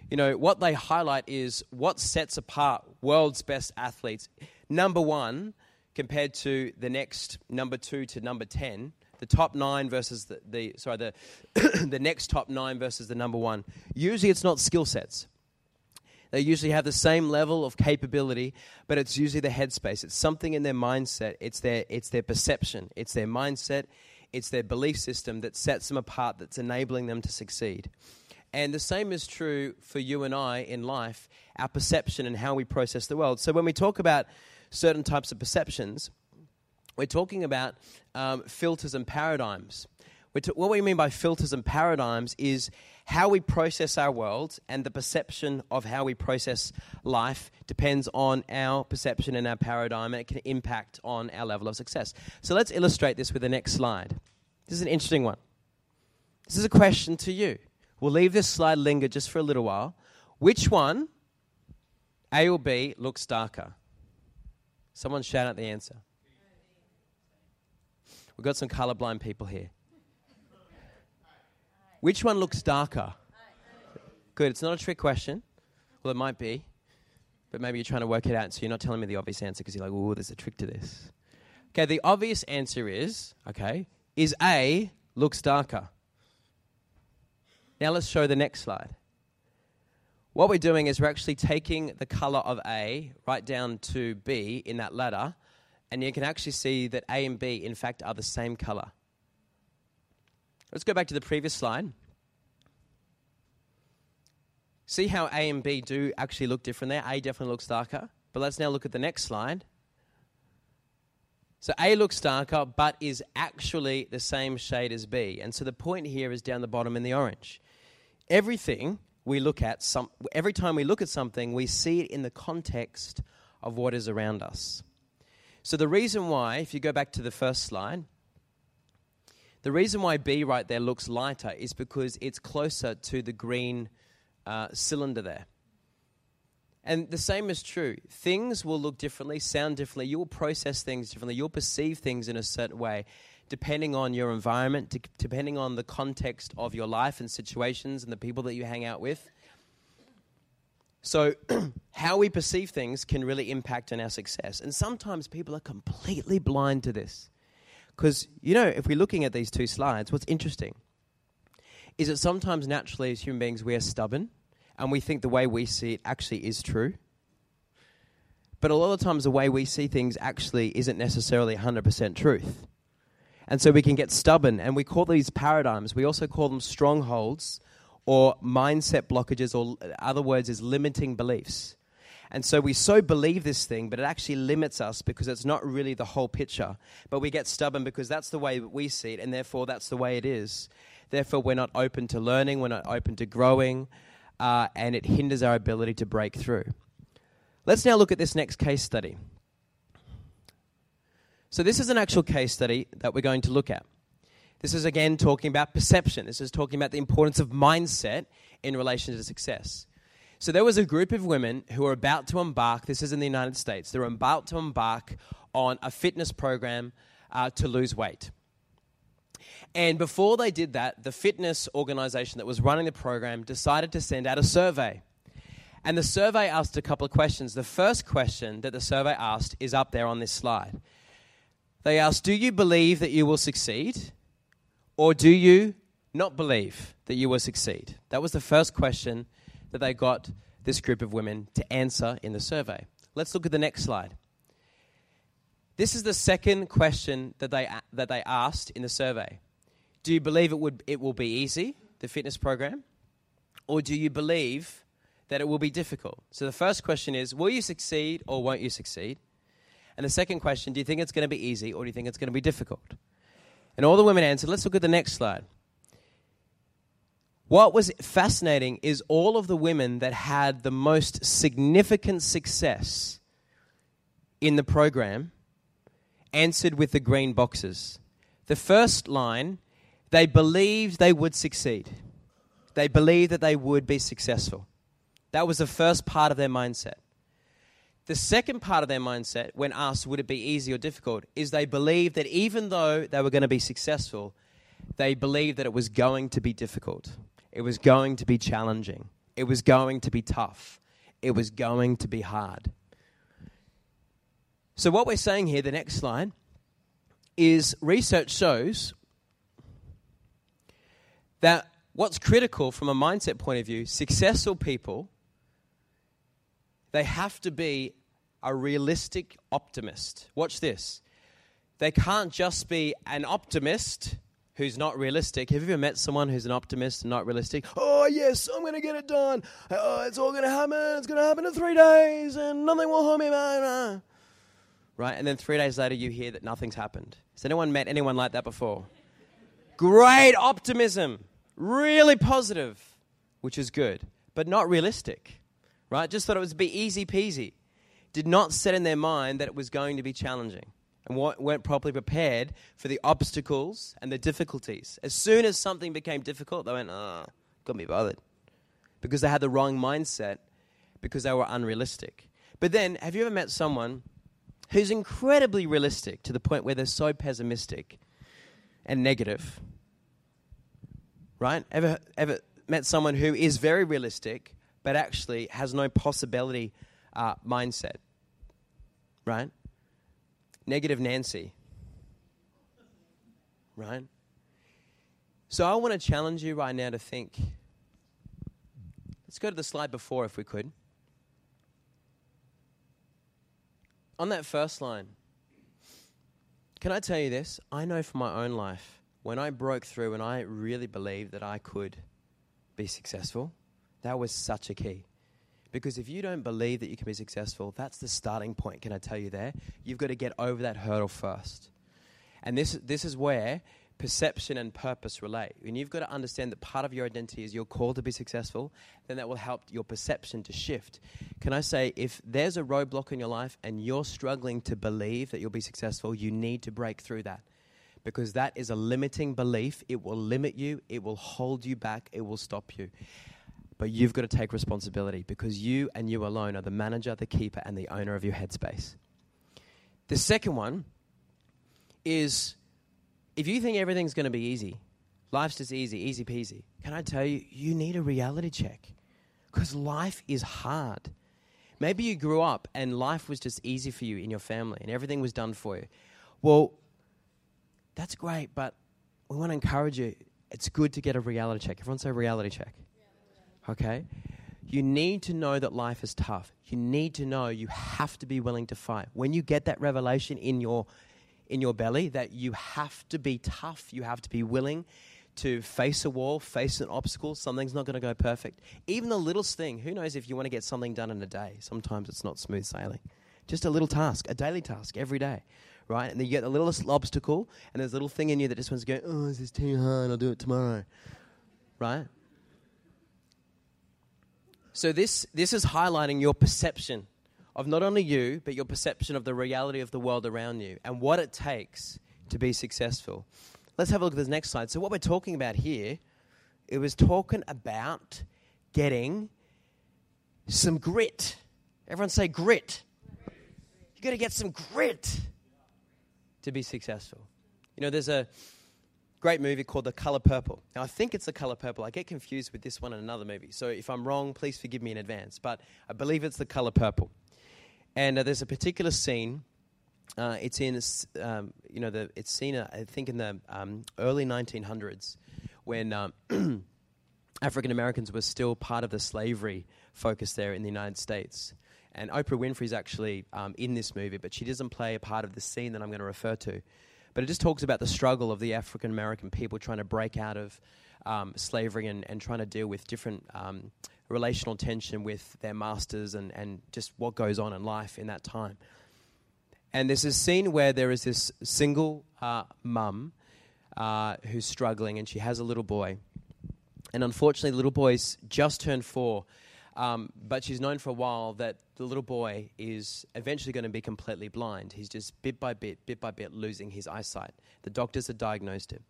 You know, what they highlight is what sets apart world's best athletes. Number one, compared to the next number two to number 10, the top nine versus the, the sorry, the, the next top nine versus the number one. Usually it's not skill sets. They usually have the same level of capability, but it's usually the headspace. It's something in their mindset. It's their, it's their perception. It's their mindset. It's their belief system that sets them apart, that's enabling them to succeed. And the same is true for you and I in life, our perception and how we process the world. So when we talk about certain types of perceptions, we're talking about um, filters and paradigms. What we mean by filters and paradigms is how we process our world and the perception of how we process life depends on our perception and our paradigm, and it can impact on our level of success. So let's illustrate this with the next slide. This is an interesting one. This is a question to you. We'll leave this slide linger just for a little while. Which one, A or B, looks darker? Someone shout out the answer. We've got some colorblind people here. Which one looks darker? Good. It's not a trick question. Well, it might be, but maybe you're trying to work it out, so you're not telling me the obvious answer because you're like, oh, there's a trick to this. Okay, the obvious answer is, okay, is A looks darker. Now let's show the next slide. What we're doing is we're actually taking the color of A right down to B in that ladder, and you can actually see that A and B, in fact, are the same color. Let's go back to the previous slide. See how A and B do actually look different there? A definitely looks darker. But let's now look at the next slide. So A looks darker, but is actually the same shade as B. And so the point here is down the bottom in the orange. Everything we look at, some, every time we look at something, we see it in the context of what is around us. So the reason why, if you go back to the first slide, the reason why B right there looks lighter is because it's closer to the green uh, cylinder there. And the same is true. Things will look differently, sound differently. You'll process things differently. You'll perceive things in a certain way, depending on your environment, depending on the context of your life and situations and the people that you hang out with. So, how we perceive things can really impact on our success. And sometimes people are completely blind to this. Because, you know, if we're looking at these two slides, what's interesting is that sometimes naturally as human beings we are stubborn and we think the way we see it actually is true. But a lot of times the way we see things actually isn't necessarily 100% truth. And so we can get stubborn and we call these paradigms, we also call them strongholds or mindset blockages, or other words is limiting beliefs. And so we so believe this thing, but it actually limits us because it's not really the whole picture. But we get stubborn because that's the way we see it, and therefore that's the way it is. Therefore, we're not open to learning, we're not open to growing, uh, and it hinders our ability to break through. Let's now look at this next case study. So, this is an actual case study that we're going to look at. This is again talking about perception. This is talking about the importance of mindset in relation to success. So there was a group of women who were about to embark, this is in the United States, they were about to embark on a fitness program uh, to lose weight. And before they did that, the fitness organization that was running the program decided to send out a survey. And the survey asked a couple of questions. The first question that the survey asked is up there on this slide. They asked, Do you believe that you will succeed? Or do you not believe that you will succeed? That was the first question that they got this group of women to answer in the survey. Let's look at the next slide. This is the second question that they, that they asked in the survey. Do you believe it, would, it will be easy, the fitness program? Or do you believe that it will be difficult? So the first question is Will you succeed or won't you succeed? And the second question Do you think it's going to be easy or do you think it's going to be difficult? And all the women answered. Let's look at the next slide. What was fascinating is all of the women that had the most significant success in the program answered with the green boxes. The first line, they believed they would succeed. They believed that they would be successful. That was the first part of their mindset. The second part of their mindset, when asked would it be easy or difficult, is they believed that even though they were going to be successful, they believed that it was going to be difficult. It was going to be challenging. It was going to be tough. It was going to be hard. So, what we're saying here, the next slide, is research shows that what's critical from a mindset point of view, successful people, they have to be a realistic optimist. Watch this. They can't just be an optimist who's not realistic. Have you ever met someone who's an optimist and not realistic? Oh, yes, I'm going to get it done. Oh, it's all going to happen. It's going to happen in three days and nothing will hold me back. Right? And then three days later, you hear that nothing's happened. Has anyone met anyone like that before? Great optimism. Really positive, which is good, but not realistic. Right? Just thought it would be easy peasy. Did not set in their mind that it was going to be challenging and weren't properly prepared for the obstacles and the difficulties. As soon as something became difficult, they went, ah, oh, couldn't be bothered. because they had the wrong mindset because they were unrealistic. But then, have you ever met someone who's incredibly realistic to the point where they're so pessimistic and negative? Right? Ever, ever met someone who is very realistic but actually has no possibility uh, mindset? Right? Negative Nancy. Right? So I want to challenge you right now to think. Let's go to the slide before if we could. on that first line, can I tell you this? I know from my own life, when I broke through and I really believed that I could be successful, that was such a key. Because if you don't believe that you can be successful, that's the starting point, can I tell you there? You've got to get over that hurdle first. And this, this is where perception and purpose relate. And you've got to understand that part of your identity is you're called to be successful, then that will help your perception to shift. Can I say, if there's a roadblock in your life and you're struggling to believe that you'll be successful, you need to break through that. Because that is a limiting belief. It will limit you, it will hold you back, it will stop you. But you've got to take responsibility because you and you alone are the manager, the keeper, and the owner of your headspace. The second one is if you think everything's going to be easy, life's just easy, easy peasy, can I tell you, you need a reality check because life is hard. Maybe you grew up and life was just easy for you in your family and everything was done for you. Well, that's great, but we want to encourage you. It's good to get a reality check. Everyone say reality check. Okay? You need to know that life is tough. You need to know you have to be willing to fight. When you get that revelation in your in your belly that you have to be tough, you have to be willing to face a wall, face an obstacle, something's not going to go perfect. Even the littlest thing, who knows if you want to get something done in a day? Sometimes it's not smooth sailing. Just a little task, a daily task every day, right? And then you get the littlest obstacle, and there's a little thing in you that just wants to go, oh, this is too hard, I'll do it tomorrow, right? So this, this is highlighting your perception of not only you, but your perception of the reality of the world around you and what it takes to be successful. Let's have a look at this next slide. So, what we're talking about here, it was talking about getting some grit. Everyone say grit. You got to get some grit to be successful. You know, there's a great movie called The Color Purple. Now, I think it's The Color Purple. I get confused with this one and another movie. So, if I'm wrong, please forgive me in advance. But I believe it's The Color Purple. And uh, there's a particular scene. Uh, it's in, um, you know, the, it's seen, uh, I think, in the um, early 1900s when um, African Americans were still part of the slavery focus there in the United States. And Oprah Winfrey's actually um, in this movie, but she doesn't play a part of the scene that I'm going to refer to. But it just talks about the struggle of the African American people trying to break out of um, slavery and, and trying to deal with different um, relational tension with their masters and, and just what goes on in life in that time. And there's this scene where there is this single uh, mum uh, who's struggling and she has a little boy. And unfortunately, the little boy's just turned four. Um, but she's known for a while that the little boy is eventually going to be completely blind. He's just bit by bit, bit by bit, losing his eyesight. The doctors have diagnosed him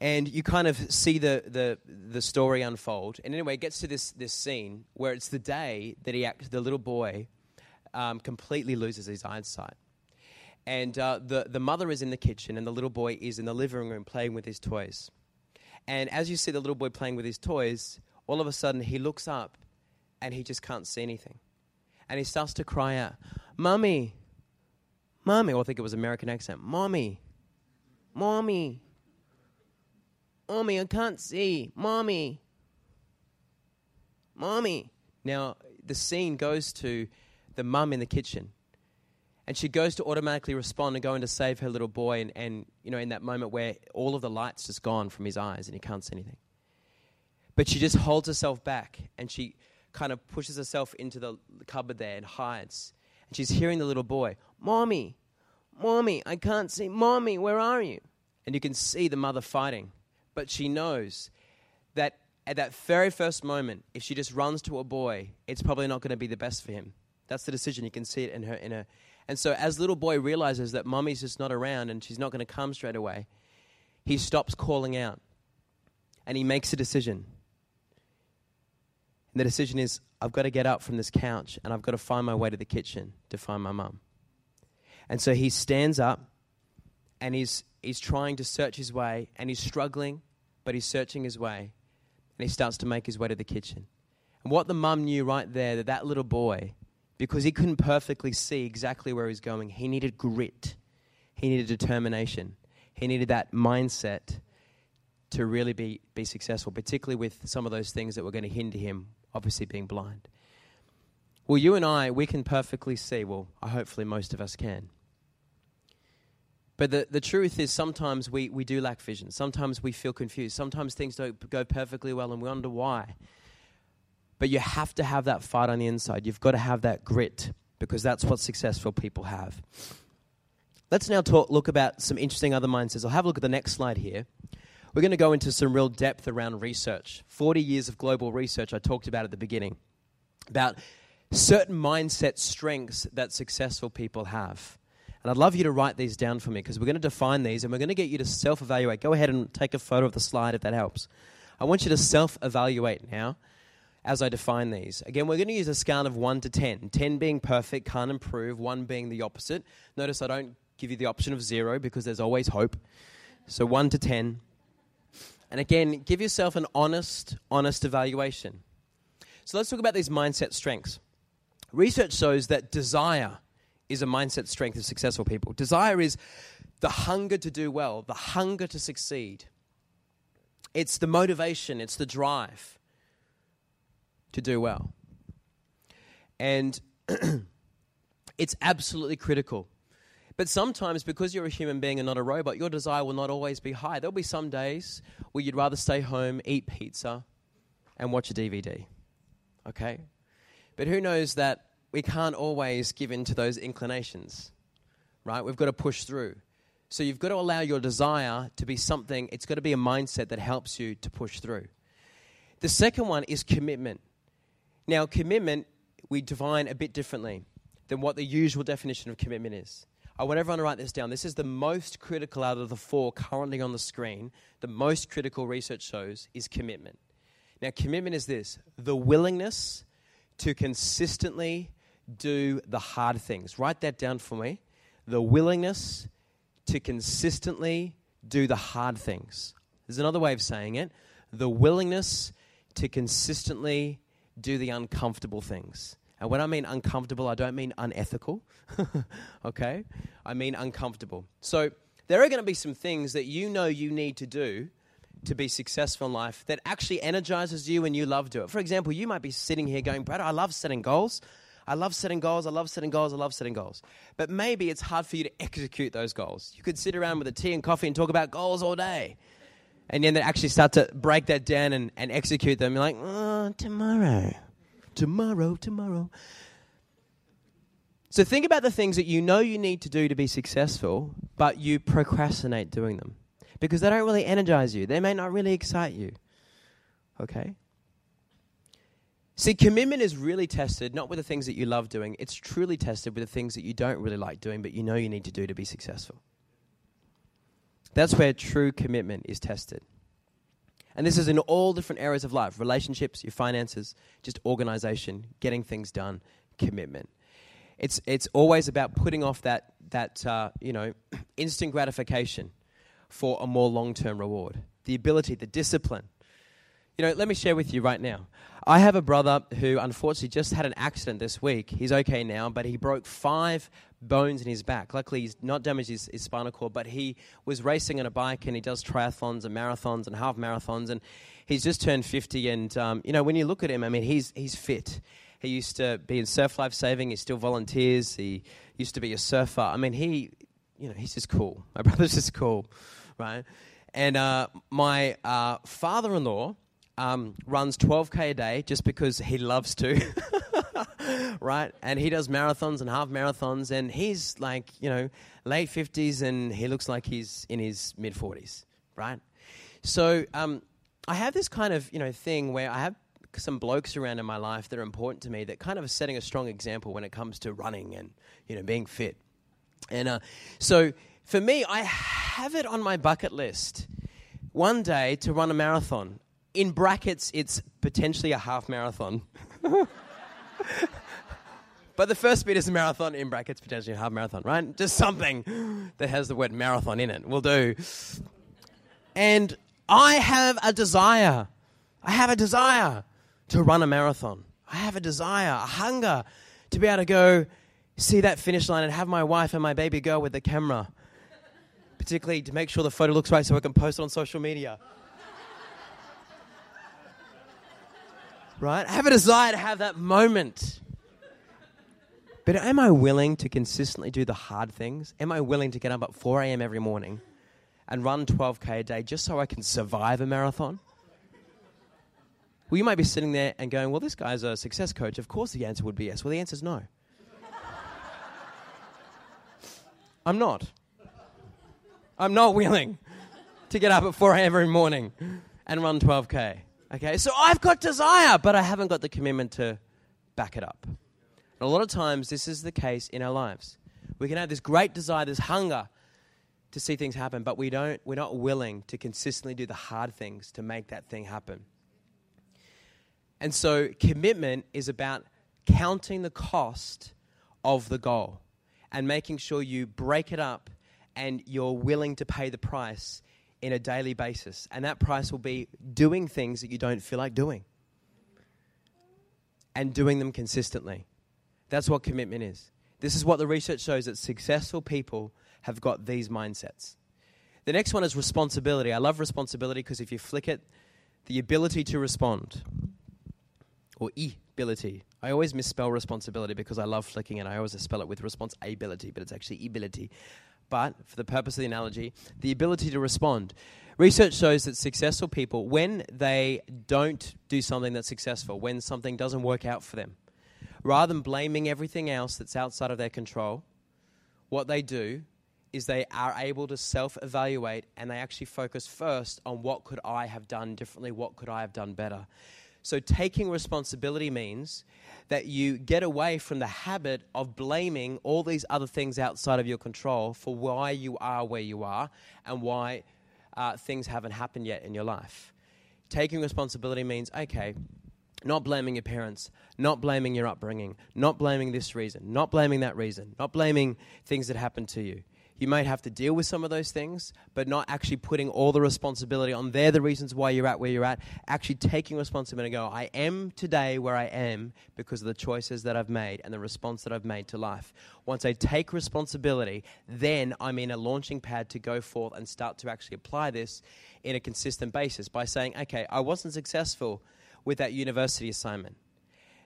and you kind of see the, the, the story unfold. And anyway, it gets to this, this scene where it's the day that he act, the little boy um, completely loses his eyesight. And uh, the, the mother is in the kitchen, and the little boy is in the living room playing with his toys. And as you see the little boy playing with his toys, all of a sudden he looks up and he just can't see anything. And he starts to cry out, Mommy, Mommy. Well, I think it was American accent. Mommy, Mommy. Mommy, I can't see. Mommy. Mommy. Now, the scene goes to the mum in the kitchen. And she goes to automatically respond and go in to save her little boy. And, and, you know, in that moment where all of the light's just gone from his eyes and he can't see anything. But she just holds herself back and she kind of pushes herself into the cupboard there and hides. And she's hearing the little boy, Mommy, Mommy, I can't see. Mommy, where are you? And you can see the mother fighting but she knows that at that very first moment, if she just runs to a boy, it's probably not going to be the best for him. That's the decision. You can see it in her. In her. And so, as little boy realizes that mommy's just not around and she's not going to come straight away, he stops calling out and he makes a decision. And the decision is I've got to get up from this couch and I've got to find my way to the kitchen to find my mum. And so he stands up and he's, he's trying to search his way and he's struggling, but he's searching his way and he starts to make his way to the kitchen. And what the mum knew right there that that little boy, because he couldn't perfectly see exactly where he's going, he needed grit, he needed determination, he needed that mindset to really be, be successful, particularly with some of those things that were going to hinder him, obviously being blind. Well, you and I, we can perfectly see, well, hopefully most of us can. But the, the truth is, sometimes we, we do lack vision. Sometimes we feel confused. Sometimes things don't go perfectly well and we wonder why. But you have to have that fight on the inside. You've got to have that grit because that's what successful people have. Let's now talk, look about some interesting other mindsets. I'll have a look at the next slide here. We're going to go into some real depth around research. 40 years of global research I talked about at the beginning about certain mindset strengths that successful people have. And I'd love you to write these down for me because we're going to define these and we're going to get you to self evaluate. Go ahead and take a photo of the slide if that helps. I want you to self evaluate now as I define these. Again, we're going to use a scale of 1 to 10. 10 being perfect, can't improve, 1 being the opposite. Notice I don't give you the option of 0 because there's always hope. So 1 to 10. And again, give yourself an honest, honest evaluation. So let's talk about these mindset strengths. Research shows that desire is a mindset strength of successful people. Desire is the hunger to do well, the hunger to succeed. It's the motivation, it's the drive to do well. And it's absolutely critical. But sometimes, because you're a human being and not a robot, your desire will not always be high. There'll be some days where you'd rather stay home, eat pizza, and watch a DVD. Okay? But who knows that we can't always give in to those inclinations, right? We've got to push through. So you've got to allow your desire to be something, it's got to be a mindset that helps you to push through. The second one is commitment. Now, commitment we define a bit differently than what the usual definition of commitment is. I want everyone to write this down. This is the most critical out of the four currently on the screen. The most critical research shows is commitment. Now, commitment is this the willingness to consistently do the hard things. Write that down for me. The willingness to consistently do the hard things. There's another way of saying it. The willingness to consistently do the uncomfortable things. And when I mean uncomfortable, I don't mean unethical. okay? I mean uncomfortable. So there are going to be some things that you know you need to do to be successful in life that actually energizes you and you love to it. For example, you might be sitting here going, Brad, I love setting goals. I love setting goals, I love setting goals, I love setting goals. But maybe it's hard for you to execute those goals. You could sit around with a tea and coffee and talk about goals all day. And then they actually start to break that down and, and execute them. You're like, oh, tomorrow, tomorrow, tomorrow. So think about the things that you know you need to do to be successful, but you procrastinate doing them because they don't really energize you. They may not really excite you. Okay? See, commitment is really tested not with the things that you love doing, it's truly tested with the things that you don't really like doing, but you know you need to do to be successful. That's where true commitment is tested. And this is in all different areas of life relationships, your finances, just organization, getting things done, commitment. It's, it's always about putting off that, that uh, you know, instant gratification for a more long term reward. The ability, the discipline, you know, let me share with you right now. I have a brother who unfortunately just had an accident this week. He's okay now, but he broke five bones in his back. Luckily, he's not damaged his, his spinal cord, but he was racing on a bike and he does triathlons and marathons and half marathons. And he's just turned 50. And, um, you know, when you look at him, I mean, he's, he's fit. He used to be in surf life saving, he still volunteers, he used to be a surfer. I mean, he, you know, he's just cool. My brother's just cool, right? And uh, my uh, father in law, um, runs 12k a day just because he loves to, right? And he does marathons and half marathons, and he's like, you know, late 50s, and he looks like he's in his mid 40s, right? So um, I have this kind of, you know, thing where I have some blokes around in my life that are important to me that kind of are setting a strong example when it comes to running and, you know, being fit. And uh, so for me, I have it on my bucket list one day to run a marathon in brackets, it's potentially a half marathon. but the first bit is a marathon, in brackets, potentially a half marathon, right? Just something that has the word marathon in it will do. And I have a desire. I have a desire to run a marathon. I have a desire, a hunger to be able to go see that finish line and have my wife and my baby girl with the camera. Particularly to make sure the photo looks right so I can post it on social media. Right? I have a desire to have that moment. But am I willing to consistently do the hard things? Am I willing to get up at 4 a.m. every morning and run 12K a day just so I can survive a marathon? Well, you might be sitting there and going, well, this guy's a success coach. Of course the answer would be yes. Well, the answer is no. I'm not. I'm not willing to get up at 4 a.m. every morning and run 12K. Okay, so I've got desire, but I haven't got the commitment to back it up. And a lot of times, this is the case in our lives. We can have this great desire, this hunger to see things happen, but we don't, we're not willing to consistently do the hard things to make that thing happen. And so, commitment is about counting the cost of the goal and making sure you break it up and you're willing to pay the price in a daily basis. And that price will be doing things that you don't feel like doing and doing them consistently. That's what commitment is. This is what the research shows that successful people have got these mindsets. The next one is responsibility. I love responsibility because if you flick it, the ability to respond, or ability. I always misspell responsibility because I love flicking it. I always spell it with responsibility, but it's actually ability but for the purpose of the analogy, the ability to respond. Research shows that successful people, when they don't do something that's successful, when something doesn't work out for them, rather than blaming everything else that's outside of their control, what they do is they are able to self evaluate and they actually focus first on what could I have done differently, what could I have done better. So, taking responsibility means that you get away from the habit of blaming all these other things outside of your control for why you are where you are and why uh, things haven't happened yet in your life. Taking responsibility means, okay, not blaming your parents, not blaming your upbringing, not blaming this reason, not blaming that reason, not blaming things that happened to you. You might have to deal with some of those things, but not actually putting all the responsibility on. They're the reasons why you're at where you're at. Actually taking responsibility and go, I am today where I am because of the choices that I've made and the response that I've made to life. Once I take responsibility, then I'm in a launching pad to go forth and start to actually apply this in a consistent basis by saying, okay, I wasn't successful with that university assignment.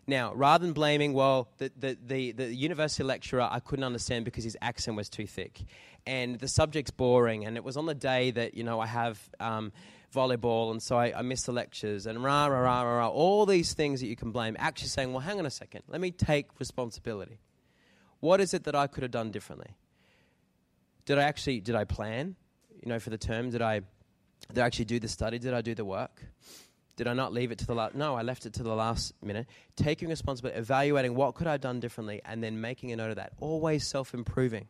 Now, rather than blaming, well, the, the, the, the, university lecturer I couldn't understand because his accent was too thick, and the subject's boring, and it was on the day that, you know, I have um, volleyball, and so I, I the lectures, and rah, rah, rah, rah, rah, all these things that you can blame, actually saying, well, hang on a second, let me take responsibility. What is it that I could have done differently? Did I actually, did I plan, you know, for the term? Did I, did I actually do the study? Did I do the work? Did I not leave it to the last? No, I left it to the last minute. Taking responsibility, evaluating what could I have done differently, and then making a note of that. Always self-improving.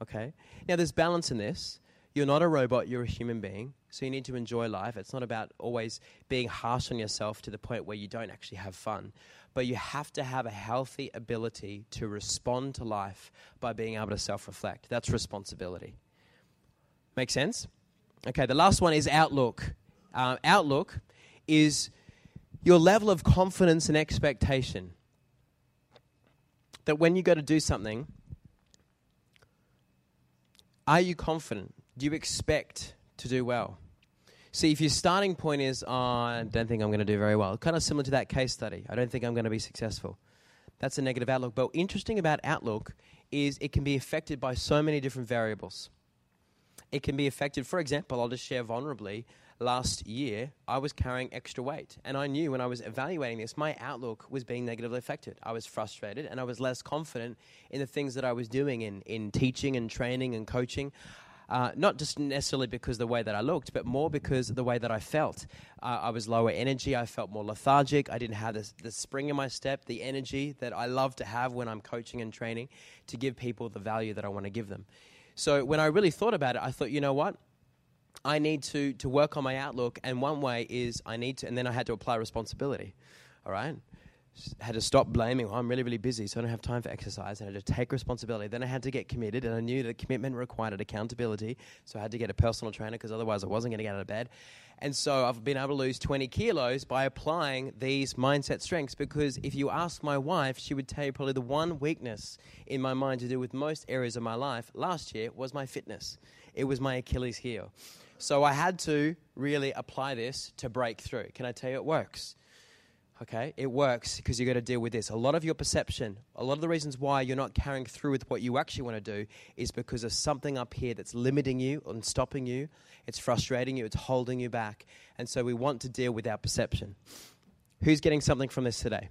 Okay. Now there's balance in this. You're not a robot. You're a human being. So you need to enjoy life. It's not about always being harsh on yourself to the point where you don't actually have fun. But you have to have a healthy ability to respond to life by being able to self-reflect. That's responsibility. Make sense? Okay. The last one is outlook. Uh, outlook is your level of confidence and expectation. That when you go to do something, are you confident? Do you expect to do well? See, if your starting point is, oh, I don't think I'm going to do very well, kind of similar to that case study, I don't think I'm going to be successful. That's a negative outlook. But interesting about outlook is it can be affected by so many different variables. It can be affected, for example, I'll just share vulnerably last year, I was carrying extra weight. And I knew when I was evaluating this, my outlook was being negatively affected. I was frustrated and I was less confident in the things that I was doing in, in teaching and training and coaching. Uh, not just necessarily because the way that I looked, but more because the way that I felt. Uh, I was lower energy. I felt more lethargic. I didn't have this, the spring in my step, the energy that I love to have when I'm coaching and training to give people the value that I want to give them. So when I really thought about it, I thought, you know what? I need to, to work on my outlook. And one way is I need to, and then I had to apply responsibility. All right? Had to stop blaming. Oh, I'm really, really busy, so I don't have time for exercise. And I had to take responsibility. Then I had to get committed, and I knew that commitment required accountability. So I had to get a personal trainer because otherwise I wasn't going to get out of bed. And so I've been able to lose 20 kilos by applying these mindset strengths. Because if you ask my wife, she would tell you probably the one weakness in my mind to do with most areas of my life last year was my fitness. It was my Achilles heel. So I had to really apply this to break through. Can I tell you it works? Okay, it works because you've got to deal with this. A lot of your perception, a lot of the reasons why you're not carrying through with what you actually want to do is because of something up here that's limiting you and stopping you. It's frustrating you, it's holding you back. And so we want to deal with our perception. Who's getting something from this today?